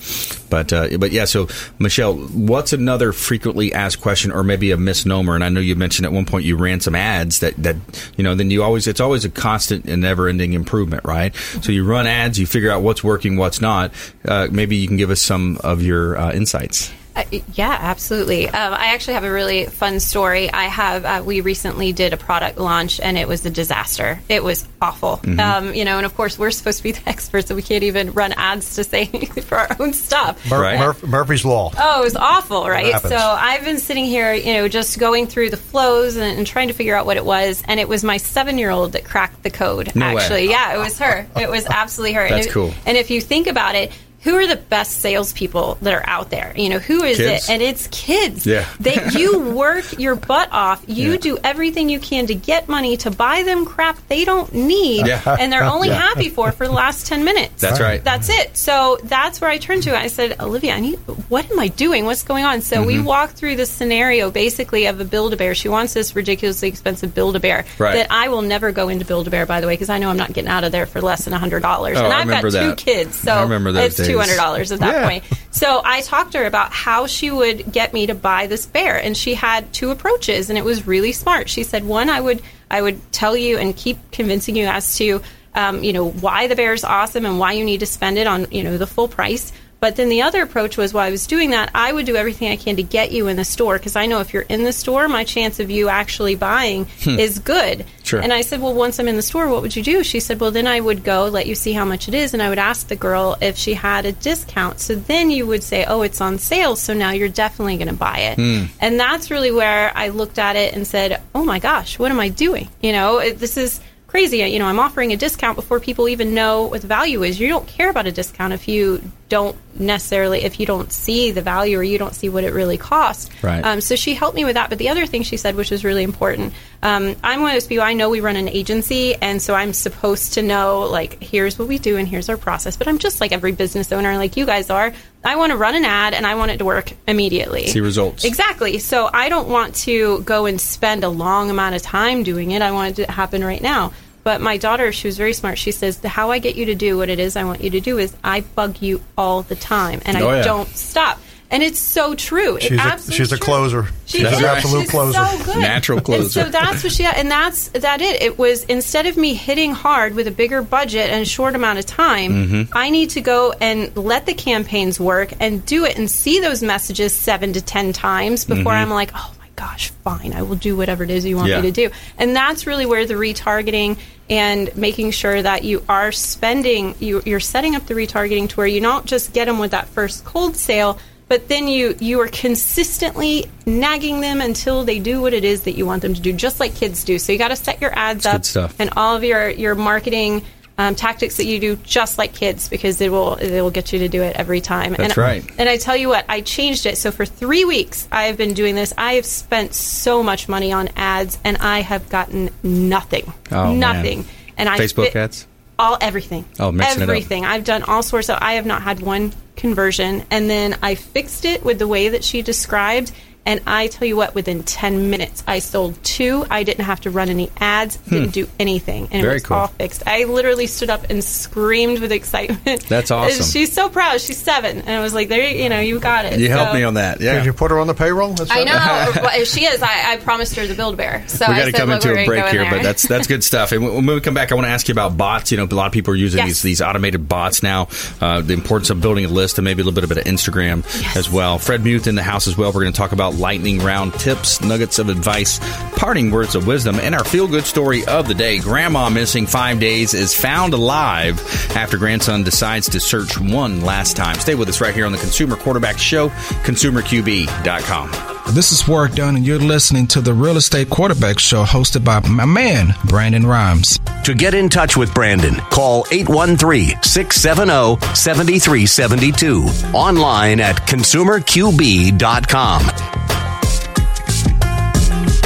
Speaker 1: But uh, but yeah, so Michelle, what's another frequently asked question or maybe a misnomer? And I know you mentioned at one point you ran some ads that that you know, then you always it's always a constant and never-ending improvement, right? So you run ads, you figure out what's working, what's not. Uh, maybe you can give us some of your uh, insights.
Speaker 7: Uh, yeah, absolutely. Um, I actually have a really fun story. I have. Uh, we recently did a product launch, and it was a disaster. It was awful.
Speaker 1: Mm-hmm.
Speaker 7: Um, you know, and of course, we're supposed to be the experts, so we can't even run ads to say for our own stuff.
Speaker 2: Mur-
Speaker 1: Right.
Speaker 2: Murph- Murphy's Law.
Speaker 7: Oh, it was awful, right? So I've been sitting here, you know, just going through the flows and, and trying to figure out what it was, and it was my seven-year-old that cracked the code.
Speaker 1: No way.
Speaker 7: actually, yeah, it was her. It was absolutely her.
Speaker 1: That's
Speaker 7: and if,
Speaker 1: cool.
Speaker 7: And if you think about it, who are the best salespeople that are out there? You know, who is
Speaker 1: Kids.
Speaker 7: it? And it's kids.
Speaker 1: Yeah.
Speaker 7: That you work your butt off. You
Speaker 1: Yeah.
Speaker 7: do everything you can to get money to buy them crap they don't need,
Speaker 1: Yeah.
Speaker 7: and they're only happy for for the last ten minutes.
Speaker 1: That's right.
Speaker 7: That's it. So that's where I turned to. I said, Olivia, I need. What am I doing? What's going on? So
Speaker 1: Mm-hmm.
Speaker 7: we walked through the scenario basically of a Build a Bear. She wants this ridiculously expensive Build a Bear
Speaker 1: Right.
Speaker 7: that I will never go into Build a Bear. By the way, because I know I'm not getting out of there for less than hundred dollars,
Speaker 1: Oh,
Speaker 7: and
Speaker 1: I
Speaker 7: I've got two kids, so
Speaker 1: I remember those days.
Speaker 7: Two hundred dollars at that
Speaker 1: Yeah.
Speaker 7: point. So I talked to her about how she would get me to buy this bear, and she had two approaches, and it was really smart. She said, one, I would I would tell you and keep convincing you as to um, you know why the bear is awesome and why you need to spend it on you know the full price. But then the other approach was while I was doing that, I would do everything I can to get you in the store because I know if you're in the store, my chance of you actually buying hmm. is good.
Speaker 1: Sure.
Speaker 7: And I said, Well, once I'm in the store, what would you do? She said, Well, then I would go let you see how much it is. And I would ask the girl if she had a discount. So then you would say, Oh, it's on sale. So now you're definitely going to buy it. Hmm. And that's really where I looked at it and said, Oh my gosh, what am I doing? You know, it, this is crazy. You know, I'm offering a discount before people even know what the value is. You don't care about a discount if you don't necessarily, if you don't see the value or you don't see what it really costs.
Speaker 1: Right.
Speaker 7: Um, so she helped me with that. But the other thing she said, which was really important, um, I'm one of those people. I know we run an agency, and so I'm supposed to know like here's what we do and here's our process. But I'm just like every business owner, like you guys are. I want to run an ad and I want it to work immediately.
Speaker 1: See results.
Speaker 7: Exactly. So I don't want to go and spend a long amount of time doing it. I want it to happen right now. But my daughter, she was very smart. She says, "How I get you to do what it is I want you to do is I bug you all the time, and
Speaker 1: Oh,
Speaker 7: I
Speaker 1: yeah.
Speaker 7: don't stop." And it's so true. It
Speaker 2: She's a-
Speaker 7: absolutely
Speaker 2: she's a closer.
Speaker 7: She
Speaker 2: She's an absolute
Speaker 7: She's
Speaker 2: closer.
Speaker 7: So good.
Speaker 1: Natural closer.
Speaker 7: And so that's what she and that's that it. It was instead of me hitting hard with a bigger budget and a short amount of time,
Speaker 1: Mm-hmm.
Speaker 7: I need to go and let the campaigns work and do it and see those messages seven to ten times before I'm like, oh my gosh, fine, I will do whatever it is you want
Speaker 1: Mm-hmm. Yeah.
Speaker 7: me to do. And that's really where the retargeting and making sure that you are spending, you, you're setting up the retargeting to where you don't just get them with that first cold sale, but then you you are consistently nagging them until they do what it is that you want them to do, just like kids do. So you got to set your ads
Speaker 1: That's
Speaker 7: up and all of your your marketing. Um, tactics that you do just like kids because it will it will get you to do it every time.
Speaker 1: That's
Speaker 7: and,
Speaker 1: right.
Speaker 7: And I tell you what, I changed it. So for three weeks, I have been doing this. I have spent so much money on ads, and I have gotten nothing,
Speaker 1: Oh, man.
Speaker 7: nothing. And I
Speaker 1: Facebook ads?
Speaker 7: all everything.
Speaker 1: Oh, mixing it up.
Speaker 7: everything. I've done all sorts of. I have not had one conversion, and then I fixed it with the way that she described. And I tell you what, within ten minutes, I sold two. I didn't have to run any ads. Didn't do anything, and
Speaker 1: Hmm. Very
Speaker 7: it was
Speaker 1: cool.
Speaker 7: all fixed. I literally stood up and screamed with excitement.
Speaker 1: That's awesome.
Speaker 7: She's so proud. She's seven, and I was like, "There, you know, you got it."
Speaker 1: You helped me on that. Yeah.
Speaker 2: Did you put her on the payroll? That's
Speaker 7: I
Speaker 2: it?
Speaker 7: know. Well, she is. I, I promised her the Build Bear. So
Speaker 1: we
Speaker 7: I
Speaker 1: got to come into a break here,
Speaker 7: there."
Speaker 1: but that's that's good stuff. And when we come back, I want to ask you about bots. You know, a lot of people are using
Speaker 7: Yes.
Speaker 1: these these automated bots now. Uh, the importance of building a list and maybe a little bit of Instagram as well. Fred Muth in the house as well. We're going to talk about lightning round tips, nuggets of advice, parting words of wisdom, and our feel good story of the day. Grandma missing five days is found alive after grandson decides to search one last time. Stay with us right here on the Consumer Quarterback Show, consumerqb.com.
Speaker 8: This is Work Done, and you're listening to the Real Estate Quarterback Show hosted by my man, Brandon Rhimes.
Speaker 4: To get in touch with Brandon, call 813 670 7372. Online at consumerqb.com.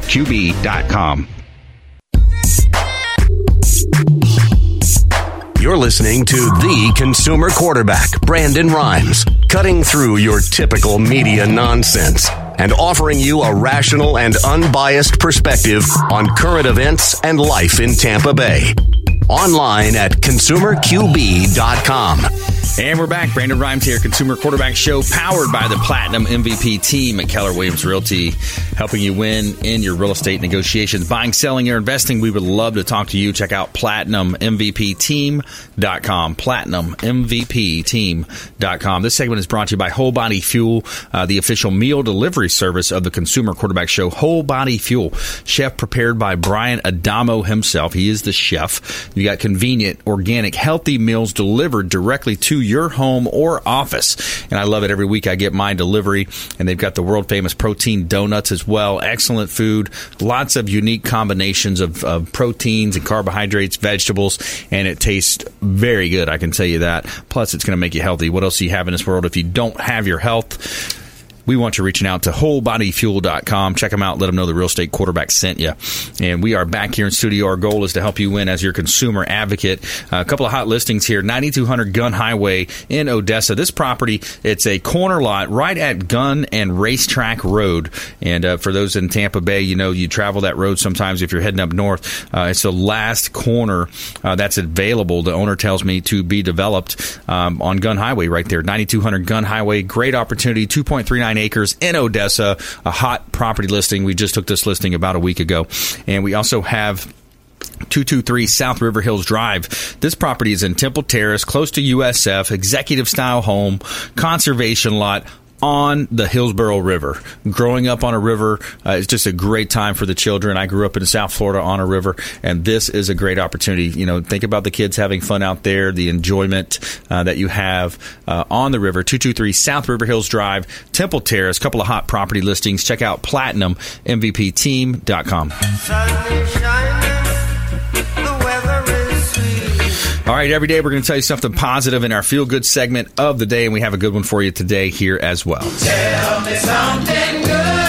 Speaker 1: ConsumerQB.com.
Speaker 4: You're listening to the consumer quarterback, Brandon Rhimes, cutting through your typical media nonsense and offering you a rational and unbiased perspective on current events and life in Tampa Bay. Online at consumerqb.com.
Speaker 1: And we're back. Brandon Rhimes here, Consumer Quarterback Show, powered by the Platinum MVP team at Keller Williams Realty, helping you win in your real estate negotiations, buying, selling, or investing. We would love to talk to you. Check out PlatinumMVPTeam.com. PlatinumMVPTeam.com. This segment is brought to you by Whole Body Fuel, uh, the official meal delivery service of the Consumer Quarterback Show. Whole Body Fuel, chef prepared by Brian Adamo himself. He is the chef. You got convenient, organic, healthy meals delivered directly to your home or office. And I love it. Every week I get my delivery, and they've got the world famous protein donuts as well. Excellent food, lots of unique combinations of, of proteins and carbohydrates, vegetables, and it tastes very good. I can tell you that. Plus, it's going to make you healthy. What else do you have in this world if you don't have your health? We want you reaching out to wholebodyfuel.com. Check them out. Let them know the real estate quarterback sent you. And we are back here in studio. Our goal is to help you win as your consumer advocate. Uh, a couple of hot listings here. 9200 Gun Highway in Odessa. This property, it's a corner lot right at Gun and Racetrack Road. And uh, for those in Tampa Bay, you know, you travel that road sometimes if you're heading up north. Uh, it's the last corner uh, that's available. The owner tells me to be developed um, on Gun Highway right there. 9200 Gun Highway. Great opportunity. 2.39 acres in Odessa, a hot property listing. We just took this listing about a week ago. And we also have 223 South River Hills Drive. This property is in Temple Terrace, close to USF, executive style home, conservation lot on the Hillsborough River. Growing up on a river uh, is just a great time for the children. I grew up in South Florida on a river, and this is a great opportunity. You know, think about the kids having fun out there, the enjoyment uh, that you have uh, on the river. 223 South River Hills Drive, Temple Terrace, couple of hot property listings. Check out PlatinumMVPTeam.com. All right, every day we're going to tell you something positive in our feel good segment of the day, and we have a good one for you today here as well.
Speaker 5: Tell me something good.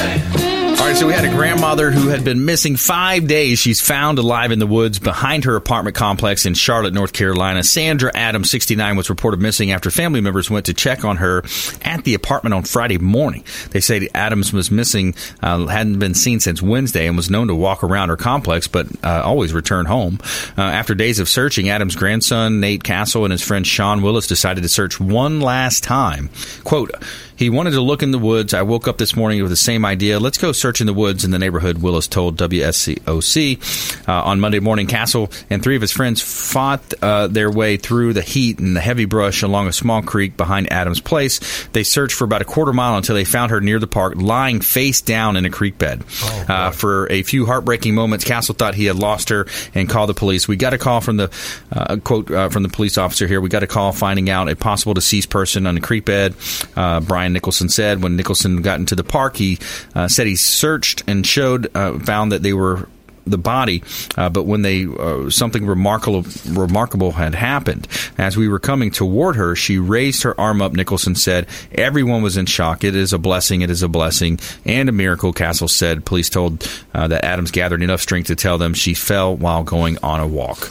Speaker 1: So we had a grandmother who had been missing five days. She's found alive in the woods behind her apartment complex in Charlotte, North Carolina. Sandra Adams, 69, was reported missing after family members went to check on her at the apartment on Friday morning. They say Adams was missing, uh, hadn't been seen since Wednesday, and was known to walk around her complex, but uh, always return home. Uh, after days of searching, Adams' grandson, Nate Castle, and his friend Sean Willis decided to search one last time. Quote, he wanted to look in the woods. I woke up this morning with the same idea. Let's go search in the woods in the neighborhood, Willis told WSOC. Uh, on Monday morning, Castle and three of his friends fought uh, their way through the heat and the heavy brush along a small creek behind Adams' place. They searched for about a quarter mile until they found her near the park, lying face down in a creek bed. uh, for a few heartbreaking moments, Castle thought he had lost her and called the police. We got a call from the uh, quote uh, from the police officer here. We got a call finding out a possible deceased person on the creek bed. Uh, Brian Nicholson said. When Nicholson got into the park, he uh, said he searched and showed uh, found that they were the body, uh, but when they uh, something remarkable remarkable had happened. As we were coming toward her, she raised her arm up. Nicholson said, "Everyone was in shock. It is a blessing. It is a blessing and a miracle." Castle said. Police told uh, that Adams gathered enough strength to tell them she fell while going on a walk.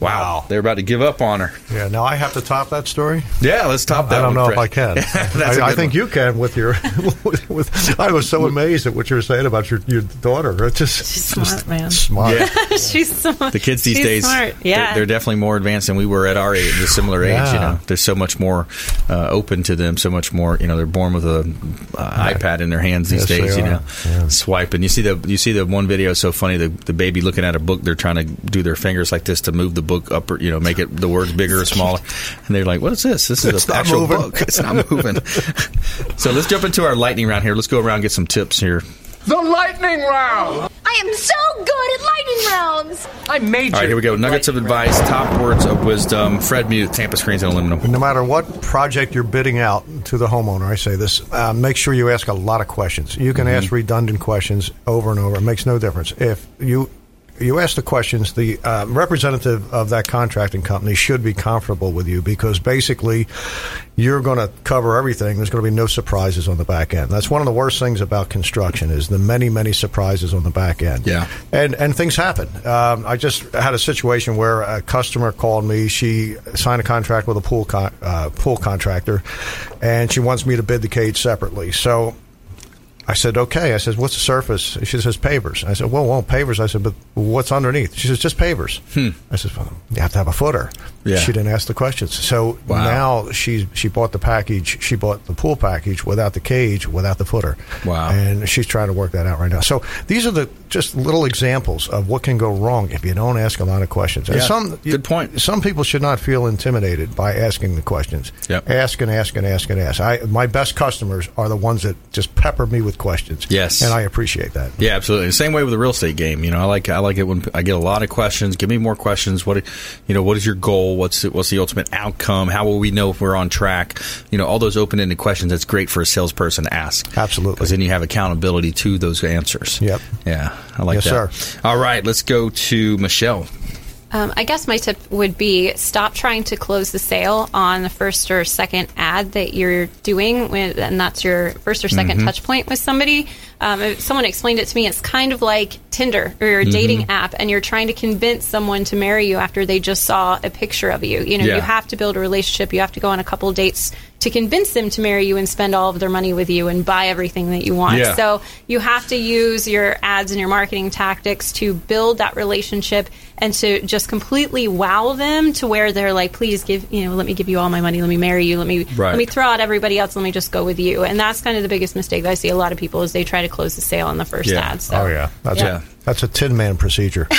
Speaker 1: Wow, they're about to give up on her.
Speaker 2: Yeah, now I have to top that story.
Speaker 1: Yeah, let's top that.
Speaker 2: I don't
Speaker 1: one,
Speaker 2: know if I can.
Speaker 1: I, a
Speaker 2: I, I
Speaker 1: good
Speaker 2: think
Speaker 1: one.
Speaker 2: you can with your. with, with, I was so amazed at what you were saying about your, your daughter. It's just
Speaker 7: She's
Speaker 2: just
Speaker 7: smart, man.
Speaker 2: Smart.
Speaker 1: Yeah.
Speaker 7: She's smart.
Speaker 1: The kids these
Speaker 7: She's
Speaker 1: days,
Speaker 7: smart.
Speaker 1: they're- they're, definitely more advanced than we were at our age, a similar age. You
Speaker 2: Yeah.
Speaker 1: know, there's so much more uh, open to them, so much more. You know, they're born with a uh, iPad in their hands these
Speaker 2: Yes,
Speaker 1: days. You know,
Speaker 2: Yeah.
Speaker 1: swiping. You see the you see the one video so funny. The the baby looking at a book, they're trying to do their fingers like this to move the book up, or you know, make it the words bigger or smaller. And they're like, "What is this? This is
Speaker 2: It's
Speaker 1: an actual
Speaker 2: moving."
Speaker 1: book. It's not moving." so let's jump into our lightning round here. Let's go around and get some tips here.
Speaker 9: The lightning round!
Speaker 10: I am so good at lightning rounds.
Speaker 9: I made you
Speaker 1: All right, here we go. Nuggets of advice, top words of wisdom. Fred Muth, Tampa Screens and Aluminum.
Speaker 2: No matter what project you're bidding out to the homeowner, I say this: uh, make sure you ask a lot of questions. You can
Speaker 1: Mm-hmm.
Speaker 2: ask redundant questions over and over; it makes no difference. If you you ask the questions. The uh, representative of that contracting company should be comfortable with you because basically you're going to cover everything. There's going to be no surprises on the back end. That's one of the worst things about construction is the many many surprises on the back end.
Speaker 1: Yeah.
Speaker 2: and and things happen. Um, I just had a situation where a customer called me. She signed a contract with a pool con- uh, pool contractor, and she wants me to bid the cage separately. So I said, okay. I said, what's the surface? She says, pavers. I said, well, well, pavers. I said, but what's underneath? She says, just pavers. I said, well, you have to have a footer.
Speaker 1: Hmm. Yeah.
Speaker 2: She didn't ask the questions. So
Speaker 1: Wow.
Speaker 2: now she she bought the package. She bought the pool package without the cage, without the footer.
Speaker 1: Wow.
Speaker 2: And she's trying to work that out right now. So these are the just little examples of what can go wrong if you don't ask a lot of questions. And
Speaker 1: Yeah.
Speaker 2: some
Speaker 1: Good point.
Speaker 2: Some people should not feel intimidated by asking the questions.
Speaker 1: Yep.
Speaker 2: Ask and ask and ask and ask. I my best customers are the ones that just pepper me with questions.
Speaker 1: Yes.
Speaker 2: and I appreciate that.
Speaker 1: Yeah, absolutely. Same way with the real estate game. You know, I like I like it when I get a lot of questions. Give me more questions. What you know? What is your goal? What's the, what's the ultimate outcome? How will we know if we're on track? You know, all those open ended questions. That's great for a salesperson to ask.
Speaker 2: Absolutely.
Speaker 1: because then you have accountability to those answers.
Speaker 2: Yep.
Speaker 1: Yeah, I like
Speaker 2: Yes,
Speaker 1: that.
Speaker 2: sir.
Speaker 1: All right, let's go to Michelle.
Speaker 7: Um, I guess my tip would be stop trying to close the sale on the first or second ad that you're doing, when, and that's your first or 2nd
Speaker 1: Mhm.
Speaker 7: touch point with somebody. Um, someone explained it to me. It's kind of like Tinder or your dating app, and you're trying to convince someone to marry you after they just saw a picture of you. You know,
Speaker 1: Yeah.
Speaker 7: you have to build a relationship. You have to go on a couple dates to convince them to marry you and spend all of their money with you and buy everything that you want.
Speaker 1: Yeah.
Speaker 7: So you have to use your ads and your marketing tactics to build that relationship and to just completely wow them to where they're like, please give, you know, let me give you all my money, let me marry you, let me
Speaker 1: Right.
Speaker 7: let me throw out everybody else, let me just go with you. And that's kind of the biggest mistake that I see a lot of people is they try to close the sale on the first
Speaker 1: Yeah.
Speaker 7: ad. So
Speaker 2: Oh yeah, that's
Speaker 1: Yeah.
Speaker 2: a that's a Tin Man procedure.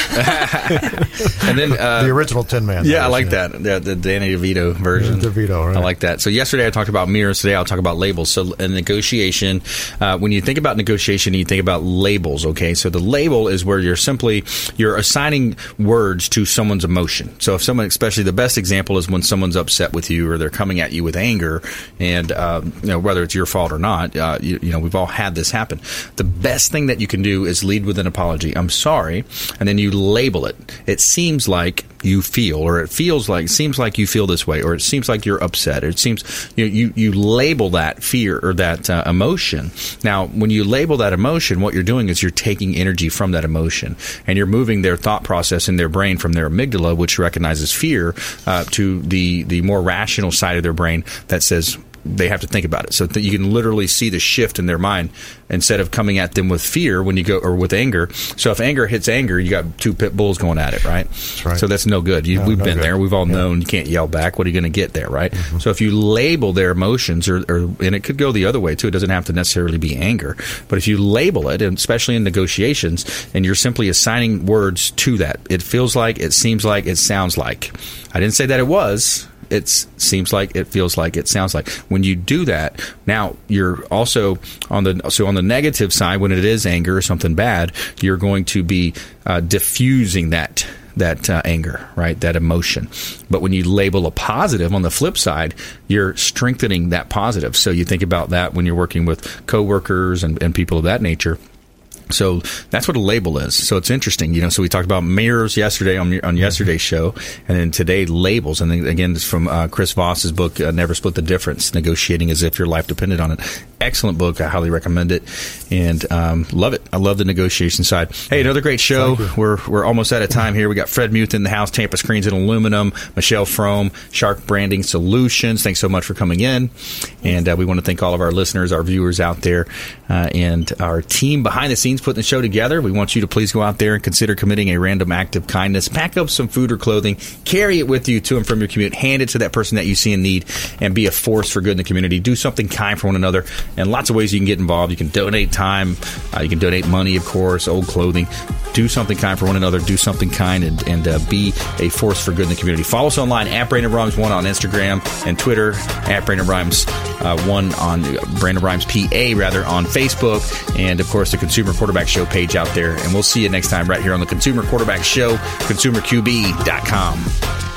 Speaker 1: And then uh,
Speaker 2: the original Tin Man.
Speaker 1: Yeah, I like that. The, the Danny DeVito version.
Speaker 2: Yeah, DeVito, right.
Speaker 1: I like that. So yesterday I talked about mirrors. Today I'll talk about labels. So in negotiation, uh, when you think about negotiation, you think about labels. Okay, so the label is where you're simply you're assigning words to someone's emotion. So if someone, especially the best example is when someone's upset with you or they're coming at you with anger, and uh, you know whether it's your fault or not, uh, you, you know we've all had this happen. The best thing that you can do is lead with an apology. I'm sorry, and then you label it. It seems like you feel, or it feels like, seems like you feel this way, or it seems like you're upset, or it seems you you, you label that fear or that uh, emotion. Now, when you label that emotion, what you're doing is you're taking energy from that emotion, and you're moving their thought process in their brain from their amygdala, which recognizes fear, uh, to the the more rational side of their brain that says they have to think about it. So that you can literally see the shift in their mind instead of coming at them with fear when you go or with anger. So if anger hits anger, you got two pit bulls going at it, right? That's
Speaker 2: right.
Speaker 1: So that's no good. You,
Speaker 2: No,
Speaker 1: we've
Speaker 2: no
Speaker 1: been
Speaker 2: good.
Speaker 1: there. We've all known you can't yell back. What are you going to get there, right?
Speaker 2: Mm-hmm.
Speaker 1: So if you label their emotions, or, or and it could go the other way too. It doesn't have to necessarily be anger, but if you label it, and especially in negotiations, and you're simply assigning words to that, it feels like, it seems like, it sounds like. I didn't say that it was it seems like it feels like it sounds like. When you do that now you're also on the so on the negative side when it is anger or something bad you're going to be uh, diffusing that that uh, anger right? That emotion. But when you label a positive on the flip side you're strengthening that positive. So you think about that when you're working with coworkers and, and people of that nature so that's what a label is. So it's interesting, you know. So we talked about mirrors yesterday on on yesterday's show, and then today labels. And then again, it's from uh, Chris Voss's book, uh, "Never Split the Difference: Negotiating as if your life depended on it." Excellent book. I highly recommend it, and um, love it. I love the negotiation side. Hey, another great show. We're we're almost out of time here. We got Fred Muth in the house, Tampa Screens and Aluminum, Michelle Frome, Shark Branding Solutions. Thanks so much for coming in, and uh, we want to thank all of our listeners, our viewers out there, uh, and our team behind the scenes putting the show together. We want you to please go out there and consider committing a random act of kindness. Pack up some food or clothing, carry it with you to and from your commute, hand it to that person that you see in need, and be a force for good in the community. Do something kind for one another, and lots of ways you can get involved. You can donate time, uh, you can donate money, of course, old clothing. Do something kind for one another. Do something kind and, and uh, be a force for good in the community. Follow us online at Brandon Rhimes One on Instagram and Twitter at Brandon Rhimes uh, One on uh, Brandon Rhimes PA rather on Facebook, and of course the Consumer Quarterback Show page out there. And we'll see you next time right here on the Consumer Quarterback Show, ConsumerQB.com.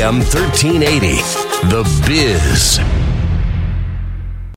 Speaker 4: AM 1380. The Biz.